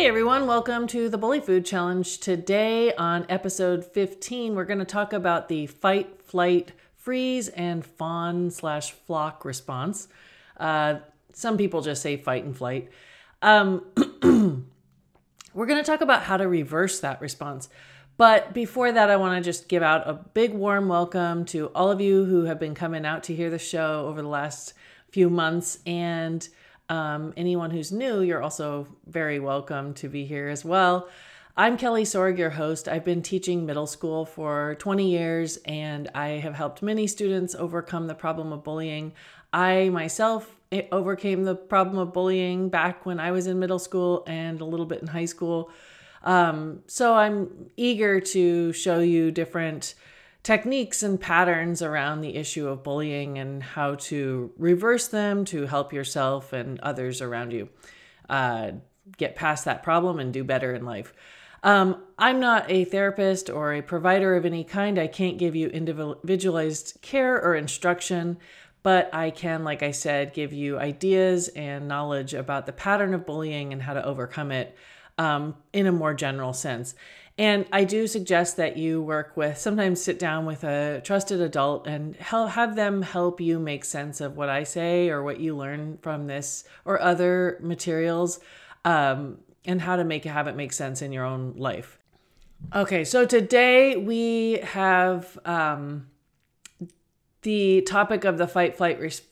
Hey everyone, welcome to the Bully Food Challenge. Today on episode 15, we're going to talk about the fight, flight, freeze, and fawn slash flock response. Uh, some people just say fight and flight. Um, we're going to talk about how to reverse that response. But before that, I want to just give out a big warm welcome to all of you who have been coming out to hear the show over the last few months and um, anyone who's new, you're also very welcome to be here as well. I'm Kelly Sorg, your host. I've been teaching middle school for 20 years and I have helped many students overcome the problem of bullying. I myself overcame the problem of bullying back when I was in middle school and a little bit in high school. Um, so I'm eager to show you different techniques and patterns around the issue of bullying and how to reverse them to help yourself and others around you uh, get past that problem and do better in life. Um, I'm not a therapist or a provider of any kind. I can't give you individualized care or instruction, but I can, like I said, give you ideas and knowledge about the pattern of bullying and how to overcome it um, in a more general sense. And I do suggest that you work with, sometimes sit down with a trusted adult and help, have them help you make sense of what I say or what you learn from this or other materials um, and how to make have it make sense in your own life. Okay, so today we have um, the topic of the fight flight res-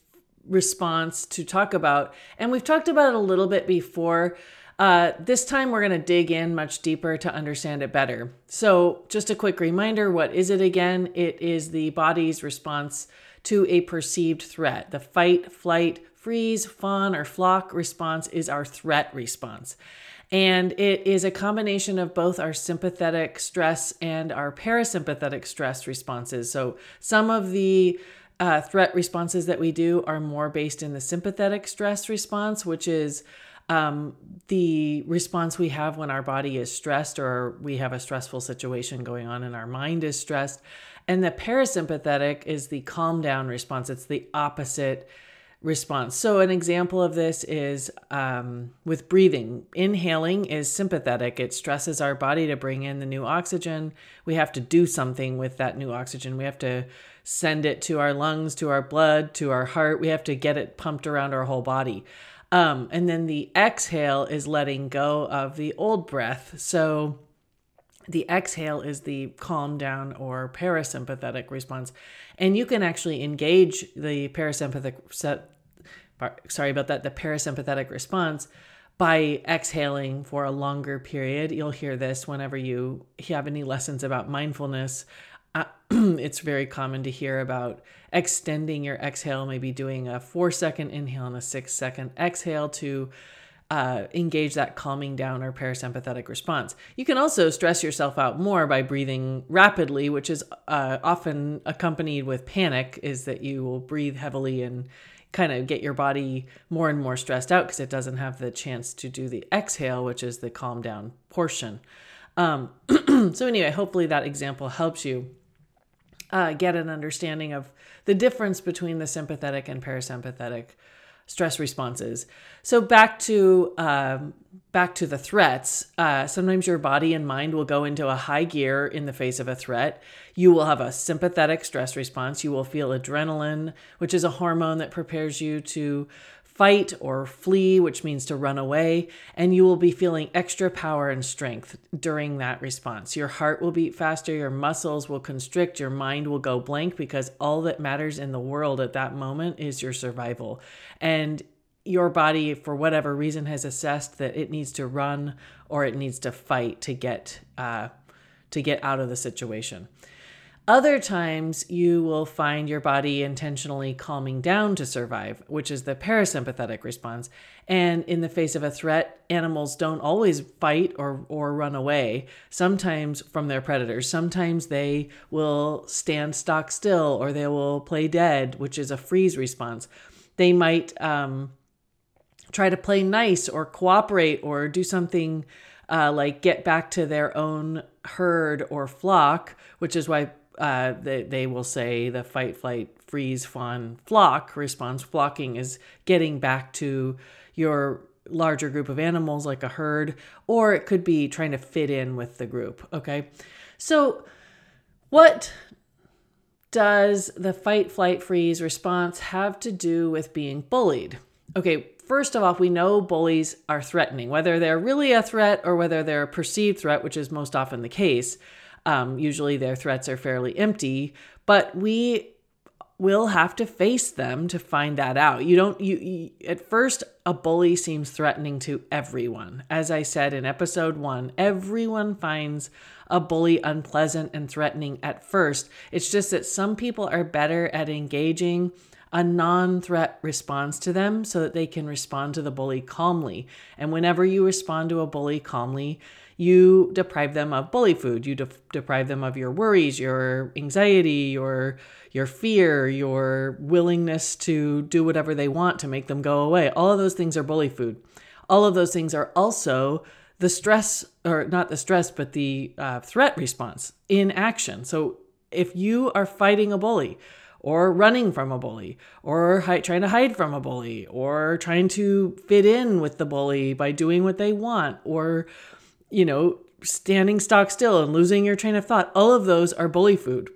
response to talk about. And we've talked about it a little bit before. Uh, this time, we're going to dig in much deeper to understand it better. So, just a quick reminder what is it again? It is the body's response to a perceived threat. The fight, flight, freeze, fawn, or flock response is our threat response. And it is a combination of both our sympathetic stress and our parasympathetic stress responses. So, some of the uh, threat responses that we do are more based in the sympathetic stress response, which is um, the response we have when our body is stressed or we have a stressful situation going on and our mind is stressed. And the parasympathetic is the calm down response, it's the opposite response. So, an example of this is um, with breathing. Inhaling is sympathetic, it stresses our body to bring in the new oxygen. We have to do something with that new oxygen. We have to send it to our lungs, to our blood, to our heart. We have to get it pumped around our whole body. Um, and then the exhale is letting go of the old breath. So the exhale is the calm down or parasympathetic response. And you can actually engage the parasympathetic sorry about that, the parasympathetic response by exhaling for a longer period. You'll hear this whenever you have any lessons about mindfulness it's very common to hear about extending your exhale, maybe doing a four second inhale and a six second exhale to uh, engage that calming down or parasympathetic response. You can also stress yourself out more by breathing rapidly, which is uh, often accompanied with panic, is that you will breathe heavily and kind of get your body more and more stressed out because it doesn't have the chance to do the exhale, which is the calm down portion. Um, so, anyway, hopefully that example helps you uh, get an understanding of the difference between the sympathetic and parasympathetic stress responses. So back to um, back to the threats. Uh, sometimes your body and mind will go into a high gear in the face of a threat. You will have a sympathetic stress response. You will feel adrenaline, which is a hormone that prepares you to fight or flee, which means to run away, and you will be feeling extra power and strength during that response. Your heart will beat faster, your muscles will constrict, your mind will go blank because all that matters in the world at that moment is your survival. And your body, for whatever reason, has assessed that it needs to run or it needs to fight to get uh, to get out of the situation. Other times, you will find your body intentionally calming down to survive, which is the parasympathetic response. And in the face of a threat, animals don't always fight or, or run away, sometimes from their predators. Sometimes they will stand stock still or they will play dead, which is a freeze response. They might um, try to play nice or cooperate or do something uh, like get back to their own herd or flock, which is why uh, they, they will say the fight, flight, freeze, fawn, flock response. Flocking is getting back to your larger group of animals like a herd, or it could be trying to fit in with the group. Okay. So, what does the fight, flight, freeze response have to do with being bullied? Okay, first of all, we know bullies are threatening, whether they're really a threat or whether they're a perceived threat, which is most often the case. Um, usually their threats are fairly empty, but we will have to face them to find that out. You don't you, you, at first a bully seems threatening to everyone. As I said in episode 1, everyone finds a bully unpleasant and threatening at first. It's just that some people are better at engaging a non threat response to them so that they can respond to the bully calmly. And whenever you respond to a bully calmly, you deprive them of bully food. You de- deprive them of your worries, your anxiety, your your fear, your willingness to do whatever they want to make them go away. All of those things are bully food. All of those things are also the stress, or not the stress, but the uh, threat response in action. So if you are fighting a bully, or running from a bully, or hi- trying to hide from a bully, or trying to fit in with the bully by doing what they want, or, you know, standing stock still and losing your train of thought. All of those are bully food.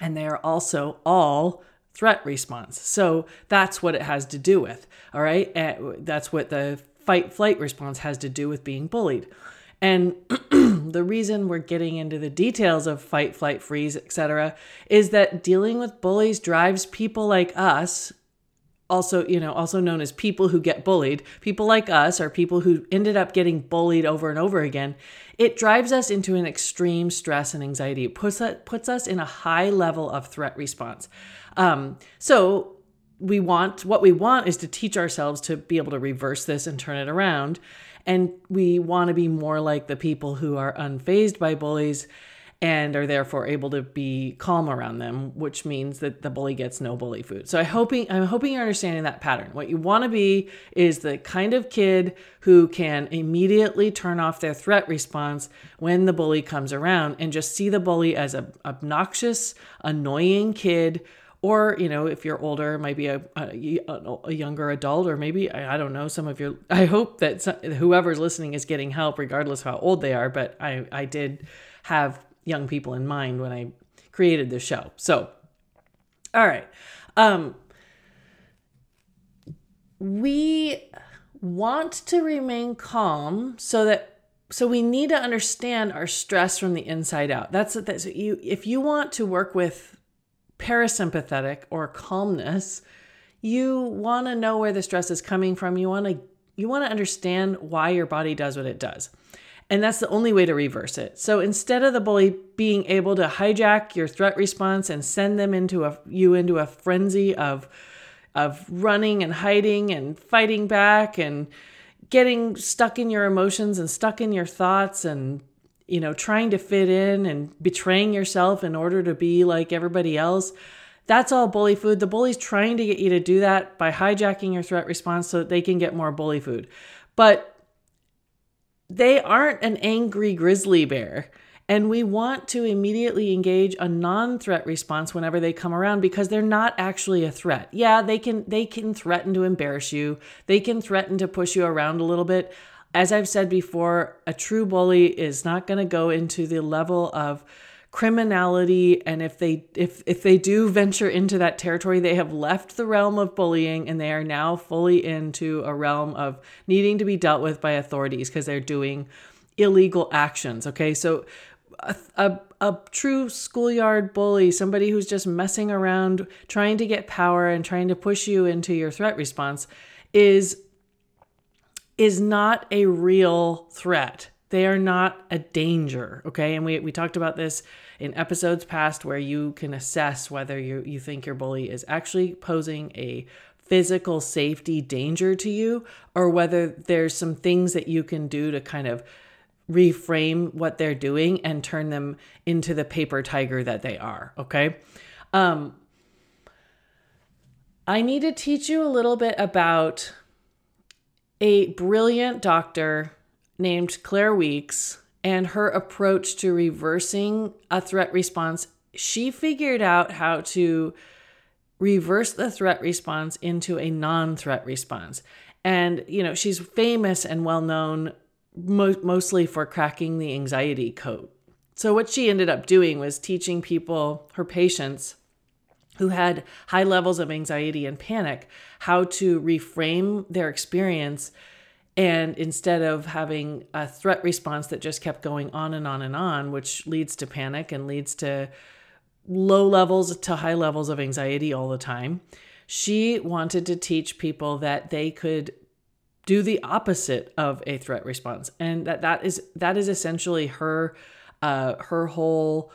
And they are also all threat response. So that's what it has to do with. All right. Eh, that's what the fight flight response has to do with being bullied. And the reason we're getting into the details of fight, flight, freeze, etc., is that dealing with bullies drives people like us, also, you know, also known as people who get bullied, people like us are people who ended up getting bullied over and over again. It drives us into an extreme stress and anxiety. It puts, puts us in a high level of threat response. Um, so we want what we want is to teach ourselves to be able to reverse this and turn it around and we want to be more like the people who are unfazed by bullies and are therefore able to be calm around them, which means that the bully gets no bully food. So I hoping I'm hoping you're understanding that pattern. What you want to be is the kind of kid who can immediately turn off their threat response when the bully comes around and just see the bully as a obnoxious, annoying kid or you know if you're older maybe a, a, a younger adult or maybe I, don't know some of your i hope that some, whoever's listening is getting help regardless of how old they are but i i did have young people in mind when i created this show so all right um we want to remain calm so that so we need to understand our stress from the inside out that's that's you if you want to work with parasympathetic or calmness, you want to know where the stress is coming from. You want to you want to understand why your body does what it does. And that's the only way to reverse it. So instead of the bully being able to hijack your threat response and send them into a you into a frenzy of of running and hiding and fighting back and getting stuck in your emotions and stuck in your thoughts and you know, trying to fit in and betraying yourself in order to be like everybody else. That's all bully food. The bully's trying to get you to do that by hijacking your threat response so that they can get more bully food. But they aren't an angry grizzly bear. And we want to immediately engage a non-threat response whenever they come around because they're not actually a threat. Yeah, they can they can threaten to embarrass you. They can threaten to push you around a little bit as I've said before, a true bully is not going to go into the level of criminality and if they if if they do venture into that territory they have left the realm of bullying and they are now fully into a realm of needing to be dealt with by authorities because they're doing illegal actions okay so a, a, a true schoolyard bully somebody who's just messing around trying to get power and trying to push you into your threat response is is not a real threat. They are not a danger. Okay. And we, we talked about this in episodes past where you can assess whether you, you think your bully is actually posing a physical safety danger to you or whether there's some things that you can do to kind of reframe what they're doing and turn them into the paper tiger that they are. Okay. Um, I need to teach you a little bit about a brilliant doctor named Claire Weekes and her approach to reversing a threat response. She figured out how to reverse the threat response into a non threat response. And, you know, she's famous and well known mo- mostly for cracking the anxiety code. So, what she ended up doing was teaching people, her patients, who had high levels of anxiety and panic, how to reframe their experience. And instead of having a threat response that just kept going on and on and on, which leads to panic and leads to low levels to high levels of anxiety all the time, she wanted to teach people that they could do the opposite of a threat response. And that that is that is essentially her uh her whole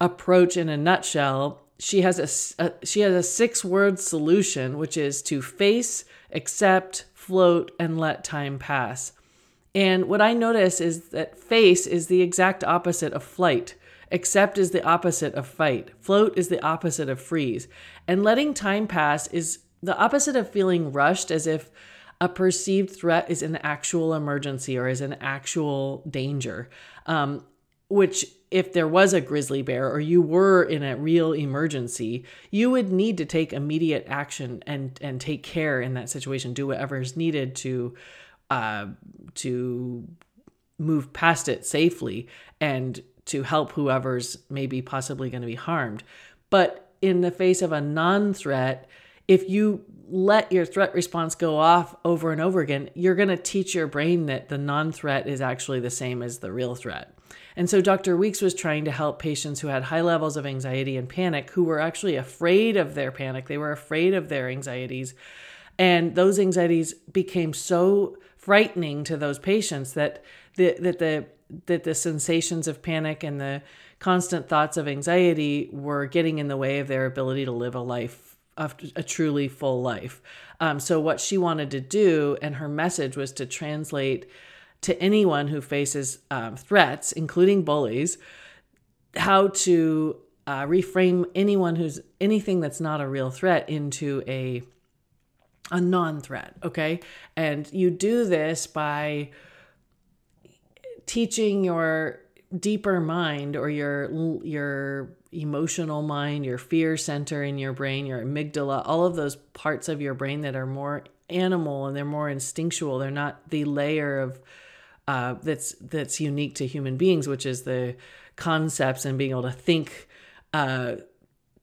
approach in a nutshell. She has a, a she has a six word solution which is to face accept float and let time pass and what i notice is that face is the exact opposite of flight accept is the opposite of fight float is the opposite of freeze and letting time pass is the opposite of feeling rushed as if a perceived threat is an actual emergency or is an actual danger. Um, which, if there was a grizzly bear or you were in a real emergency, you would need to take immediate action and and take care in that situation. Do whatever is needed to uh, to move past it safely and to help whoever's maybe possibly going to be harmed. But in the face of a non-threat, if you let your threat response go off over and over again, you're going to teach your brain that the non threat is actually the same as the real threat. And so Dr. Weekes was trying to help patients who had high levels of anxiety and panic, who were actually afraid of their panic. They were afraid of their anxieties. And those anxieties became so frightening to those patients that the, that the that the sensations of panic and the constant thoughts of anxiety were getting in the way of their ability to live a life a, a truly full life. Um, so, what she wanted to do, and her message was to translate to anyone who faces um, threats, including bullies, how to uh, reframe anyone who's anything that's not a real threat into a a non-threat okay and you do this by teaching your deeper mind or your your emotional mind, your fear center in your brain, your amygdala, all of those parts of your brain that are more animal and they're more instinctual. They're not the layer of uh, that's that's unique to human beings, which is the concepts and being able to think uh,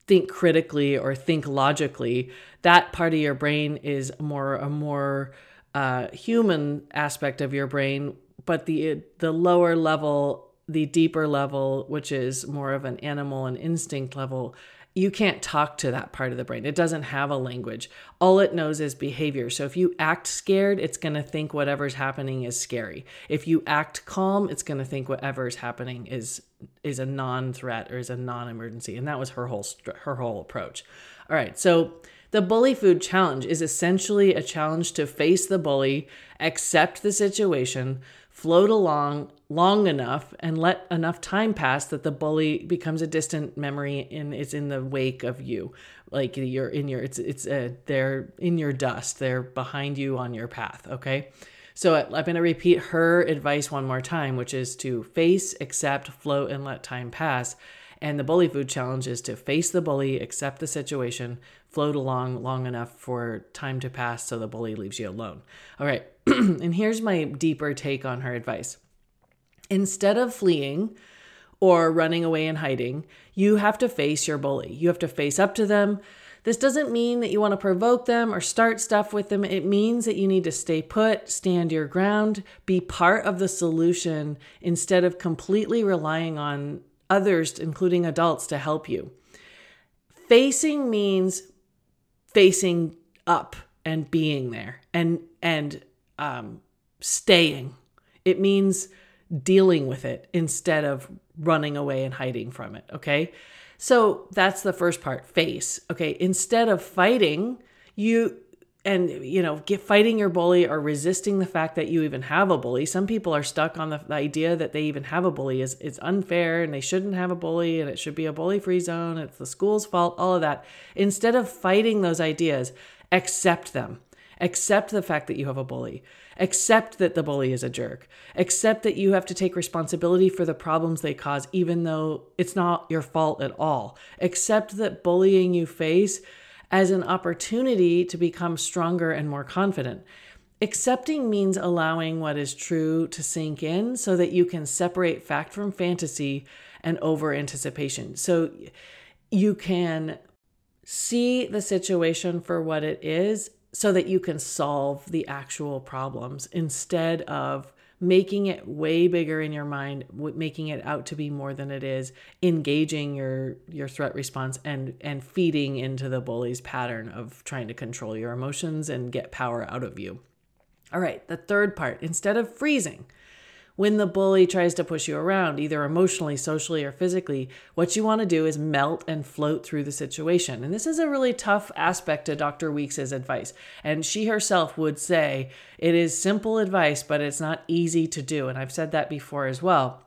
think critically or think logically. That part of your brain is more a more uh, human aspect of your brain, but the the lower level the deeper level, which is more of an animal and instinct level, you can't talk to that part of the brain. It doesn't have a language. All it knows is behavior. So if you act scared, it's going to think whatever's happening is scary. If you act calm, it's going to think whatever's happening is is a non-threat or is a non-emergency. And that was her whole her whole approach. All right. So the bully food challenge is essentially a challenge to face the bully, accept the situation, float along long enough and let enough time pass that the bully becomes a distant memory and it's in the wake of you. Like you're in your it's it's uh, they're in your dust. They're behind you on your path okay? So i'm going to repeat her advice one more time which is to face accept float and let time pass. And the bully food challenge is to face the bully accept the situation float along long enough for time to pass so the bully leaves you alone all right and here's my deeper take on her advice. Instead of fleeing or running away and hiding, you have to face your bully. You have to face up to them. This doesn't mean that you want to provoke them or start stuff with them. It means that you need to stay put, stand your ground, be part of the solution instead of completely relying on others, including adults, to help you. Facing means facing up and being there and and um, staying. It means dealing with it instead of running away and hiding from it. Okay. So that's the first part face. Okay. Instead of fighting, you and you know get fighting your bully or resisting the fact that you even have a bully some people are stuck on the, the, idea that they even have a bully is it's unfair and they shouldn't have a bully and it should be a bully free zone it's the school's fault all of that instead of fighting those ideas accept them Accept the fact that you have a bully. Accept that the bully is a jerk. Accept that you have to take responsibility for the problems they cause, even though it's not your fault at all. Accept that bullying you face as an opportunity to become stronger and more confident. Accepting means allowing what is true to sink in so that you can separate fact from fantasy and over anticipation. So you can see the situation for what it is so that you can solve the actual problems instead of making it way bigger in your mind making it out to be more than it is engaging your your threat response and and feeding into the bully's pattern of trying to control your emotions and get power out of you. All right the third part instead of freezing when the bully tries to push you around, either emotionally, socially, or physically, what you want to do is melt and float through the situation. And this is a really tough aspect to Dr. Weekes' advice. And she herself would say it is simple advice, but it's not easy to do. And I've said that before as well.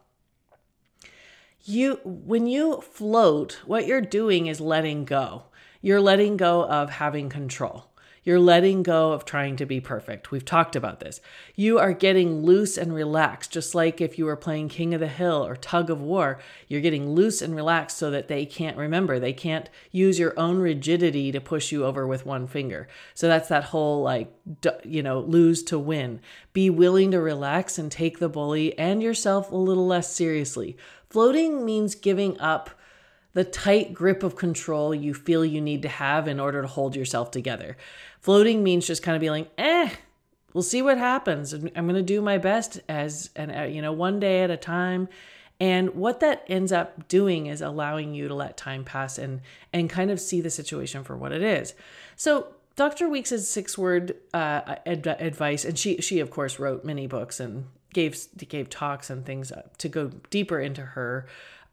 You when you float, what you're doing is letting go. You're letting go of having control. You're letting go of trying to be perfect. We've talked about this. You are getting loose and relaxed, just like if you were playing King of the Hill or Tug of War. You're getting loose and relaxed so that they can't remember. They can't use your own rigidity to push you over with one finger. So that's that whole like, you know, lose to win. Be willing to relax and take the bully and yourself a little less seriously. Floating means giving up the tight grip of control you feel you need to have in order to hold yourself together. Floating means just kind of being like, eh, we'll see what happens. I'm going to do my best as, and uh, you know, one day at a time. And what that ends up doing is allowing you to let time pass and and kind of see the situation for what it is. So Dr. Weekes' six word uh, ad- advice, and she she of course wrote many books and gave gave talks and things to go deeper into her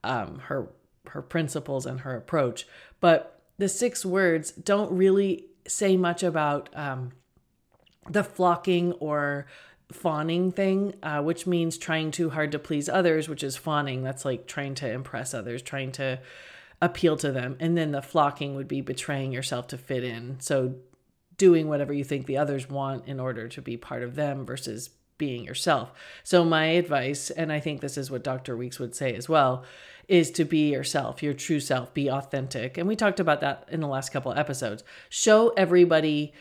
um, her her principles and her approach. But the six words don't really say much about um, the flocking or fawning thing, uh, which means trying too hard to please others, which is fawning. That's like trying to impress others, trying to appeal to them. And then the flocking would be betraying yourself to fit in. So doing whatever you think the others want in order to be part of them versus being yourself. So my advice, and I think this is what Dr. Weekes would say as well, is to be yourself, your true self, be authentic. And we talked about that in the last couple episodes. Show everybody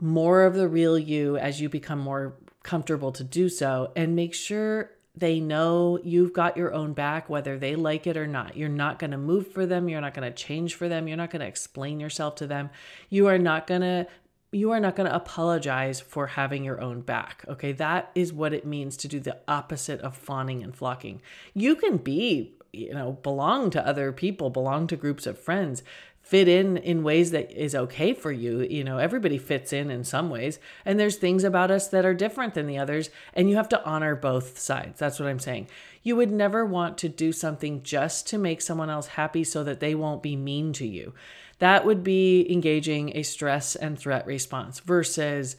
more of the real you as you become more comfortable to do so and make sure they know you've got your own back whether they like it or not. You're not going to move for them, you're not going to change for them, you're not going to explain yourself to them. You are not going to you are not going to apologize for having your own back. Okay, that is what it means to do the opposite of fawning and flocking. You can be you know belong to other people belong to groups of friends fit in in ways that is okay for you you know everybody fits in in some ways and there's things about us that are different than the others and you have to honor both sides that's what i'm saying you would never want to do something just to make someone else happy so that they won't be mean to you that would be engaging a stress and threat response versus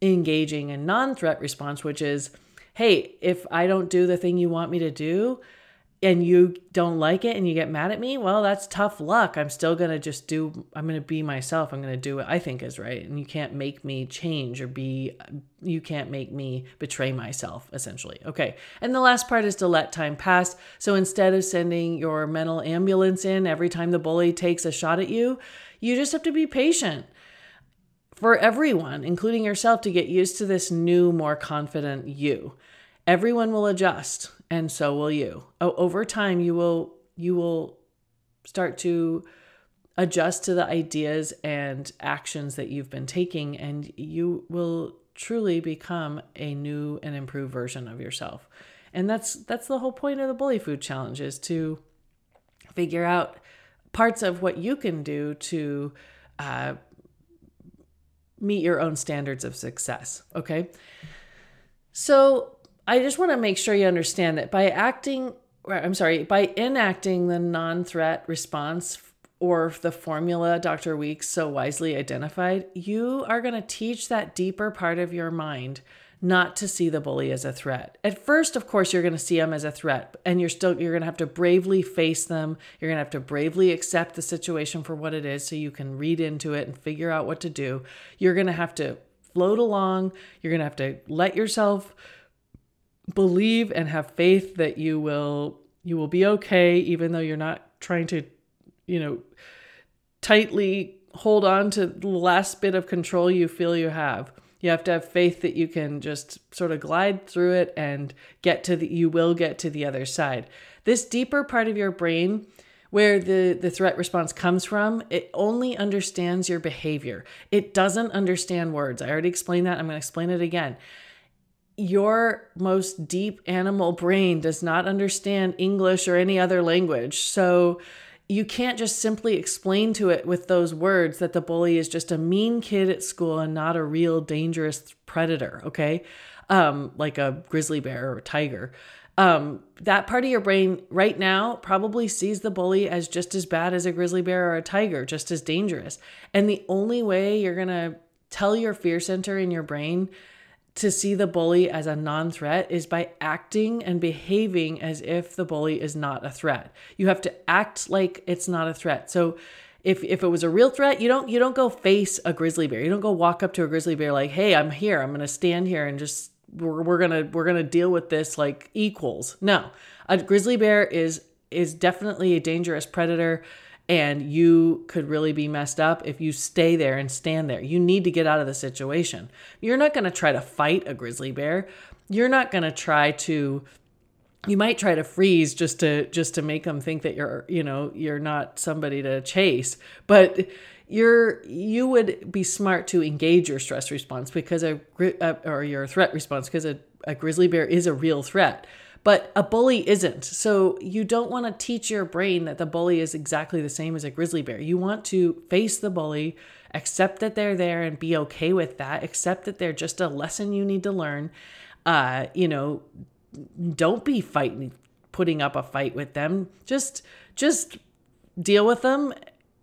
engaging a non-threat response which is hey if i don't do the thing you want me to do and you don't like it and you get mad at me, well, that's tough luck. I'm still going to just do, I'm going to be myself. I'm going to do what I think is right. And you can't make me change or be, you can't make me betray myself, essentially. Okay. And the last part is to let time pass. So instead of sending your mental ambulance in every time the bully takes a shot at you, you just have to be patient for everyone, including yourself, to get used to this new, more confident you. Everyone will adjust and so will you. O- over time you will you will start to adjust to the ideas and actions that you've been taking and you will truly become a new and improved version of yourself. And that's that's the whole point of the bully food challenge is to figure out parts of what you can do to uh, meet your own standards of success. Okay. So I just want to make sure you understand that by acting, I'm sorry, by enacting the non threat response or the formula Dr. Weekes so wisely identified, you are going to teach that deeper part of your mind not to see the bully as a threat. At first, of course, you're going to see them as a threat and you're still you're going to have to bravely face them. You're going to have to bravely accept the situation for what it is so you can read into it and figure out what to do. You're going to have to float along. You're going to have to let yourself believe and have faith that you will you will be okay even though you're not trying to you know tightly hold on to the last bit of control you feel you have You have to have faith that you can just sort of glide through it and get to the you will get to the other side. This deeper part of your brain where the, the threat response comes from, it only understands your behavior. It doesn't understand words. I already explained that. I'm going to explain it again. Your most deep animal brain does not understand English or any other language. So you can't just simply explain to it with those words that the bully is just a mean kid at school and not a real dangerous predator, okay? Um, like a grizzly bear or a tiger um, that part of your brain right now probably sees the bully as just as bad as a grizzly bear or a tiger, just as dangerous. And the only way you're going to tell your fear center in your brain to see the bully as a non threat is by acting and behaving as if the bully is not a threat. You have to act like it's not a threat. So, if, if it was a real threat, you don't you don't go face a grizzly bear. You don't go walk up to a grizzly bear like, "Hey, I'm here. I'm going to stand here and just we're, we're gonna we're gonna deal with this like equals. No, a grizzly bear is is definitely a dangerous predator and you could really be messed up if you stay there and stand there. You need to get out of the situation. You're not going to try to fight a grizzly bear. You're not going to try to you might try to freeze just to just to make them think that you're, you know, you're not somebody to chase. But you're you would be smart to engage your stress response because a uh, or your threat response because a, a grizzly bear is a real threat but a bully isn't. So you don't want to teach your brain that the bully is exactly the same as a grizzly bear. You want to face the bully accept that they're there and be okay with that accept that they're just a lesson you need to learn. Uh you know don't be fighting putting up a fight with them. Just just deal with them.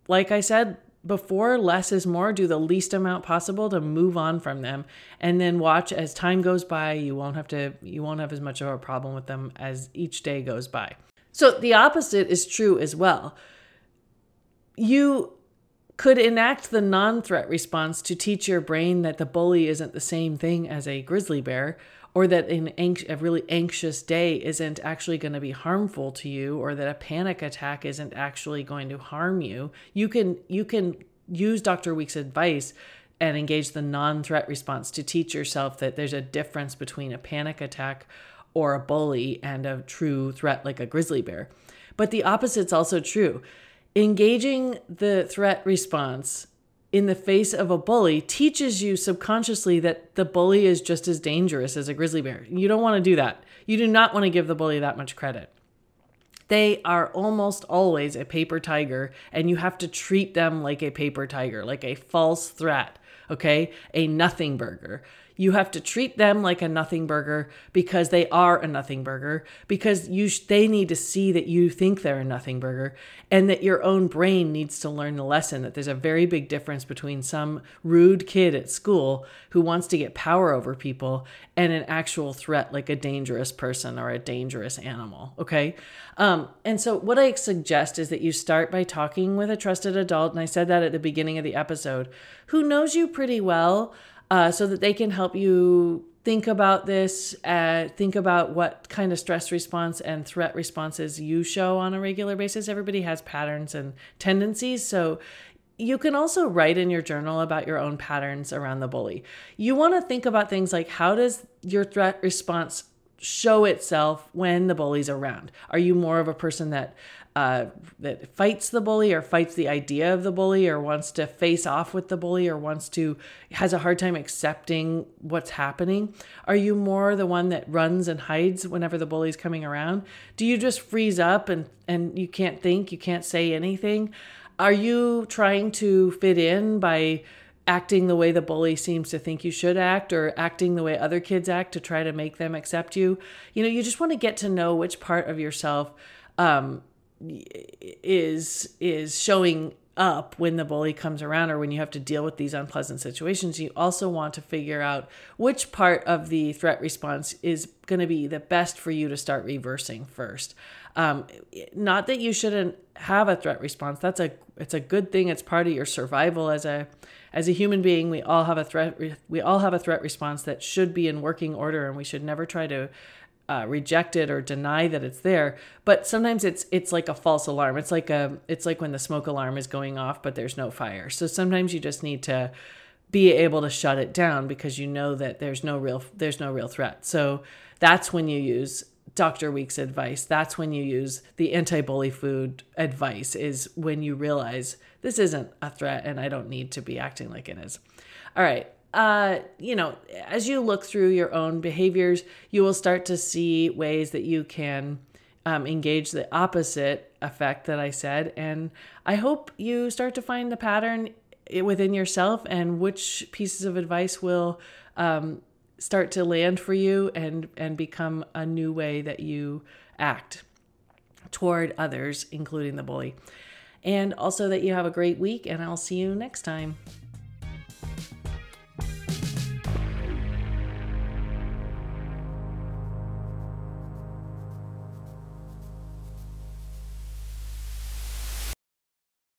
Like i said before less is more. Do the least amount possible to move on from them. And then watch as time goes by you won't have to you won't have as much of a problem with them as each day goes by. So the opposite is true as well. You could enact the non-threat response to teach your brain that the bully isn't the same thing as a grizzly bear or that an a really anxious day isn't actually going to be harmful to you or that a panic attack isn't actually going to harm you you can you can use dr Weekes' advice and engage the non-threat response to teach yourself that there's a difference between a panic attack or a bully and a true threat like a grizzly bear. But the opposite's also true. Engaging the threat response in the face of a bully teaches you subconsciously that the bully is just as dangerous as a grizzly bear. You don't want to do that. You do not want to give the bully that much credit. They are almost always a paper tiger, and you have to treat them like a paper tiger, like a false threat, okay? A nothing burger. You have to treat them like a nothing burger because they are a nothing burger because you sh- they need to see that you think they're a nothing burger and that your own brain needs to learn the lesson that there's a very big difference between some rude kid at school who wants to get power over people and an actual threat like a dangerous person or a dangerous animal, okay? Um, and so what I suggest is that you start by talking with a trusted adult and I said that at the beginning of the episode who knows you pretty well uh, so that they can help you think about this, uh, think about what kind of stress response and threat responses you show on a regular basis. Everybody has patterns and tendencies. So you can also write in your journal about your own patterns around the bully. You want to think about things like how does your threat response show itself when the bully's around? Are you more of a person that uh, that fights the bully or fights the idea of the bully or wants to face off with the bully or wants to has a hard time accepting what's happening. Are you more the one that runs and hides whenever the bully's coming around? Do you just freeze up and and you can't think you can't say anything? Are you trying to fit in by acting the way the bully seems to think you should act or acting the way other kids act to try to make them accept you? You know you just want to get to know which part of yourself um, is is showing up when the bully comes around or when you have to deal with these unpleasant situations you also want to figure out which part of the threat response is going to be the best for you to start reversing first. Um, not that you shouldn't have a threat response that's a it's a good thing it's part of your survival. As a as a human being we all have a threat we all have a threat response that should be in working order and we should never try to uh, reject it or deny that it's there but sometimes it's it's like a false alarm it's like a it's like when the smoke alarm is going off but there's no fire so sometimes you just need to be able to shut it down because you know that there's no real there's no real threat. So that's when you use Dr. Weekes' advice. That's when you use the anti-bully food advice is when you realize this isn't a threat and I don't need to be acting like it is. All right. Uh, you know, as you look through your own behaviors, you will start to see ways that you can um, engage the opposite effect that I said. And I hope you start to find the pattern within yourself and which pieces of advice will um, start to land for you and and become a new way that you act toward others including the bully and also that you have a great week and I'll see you next time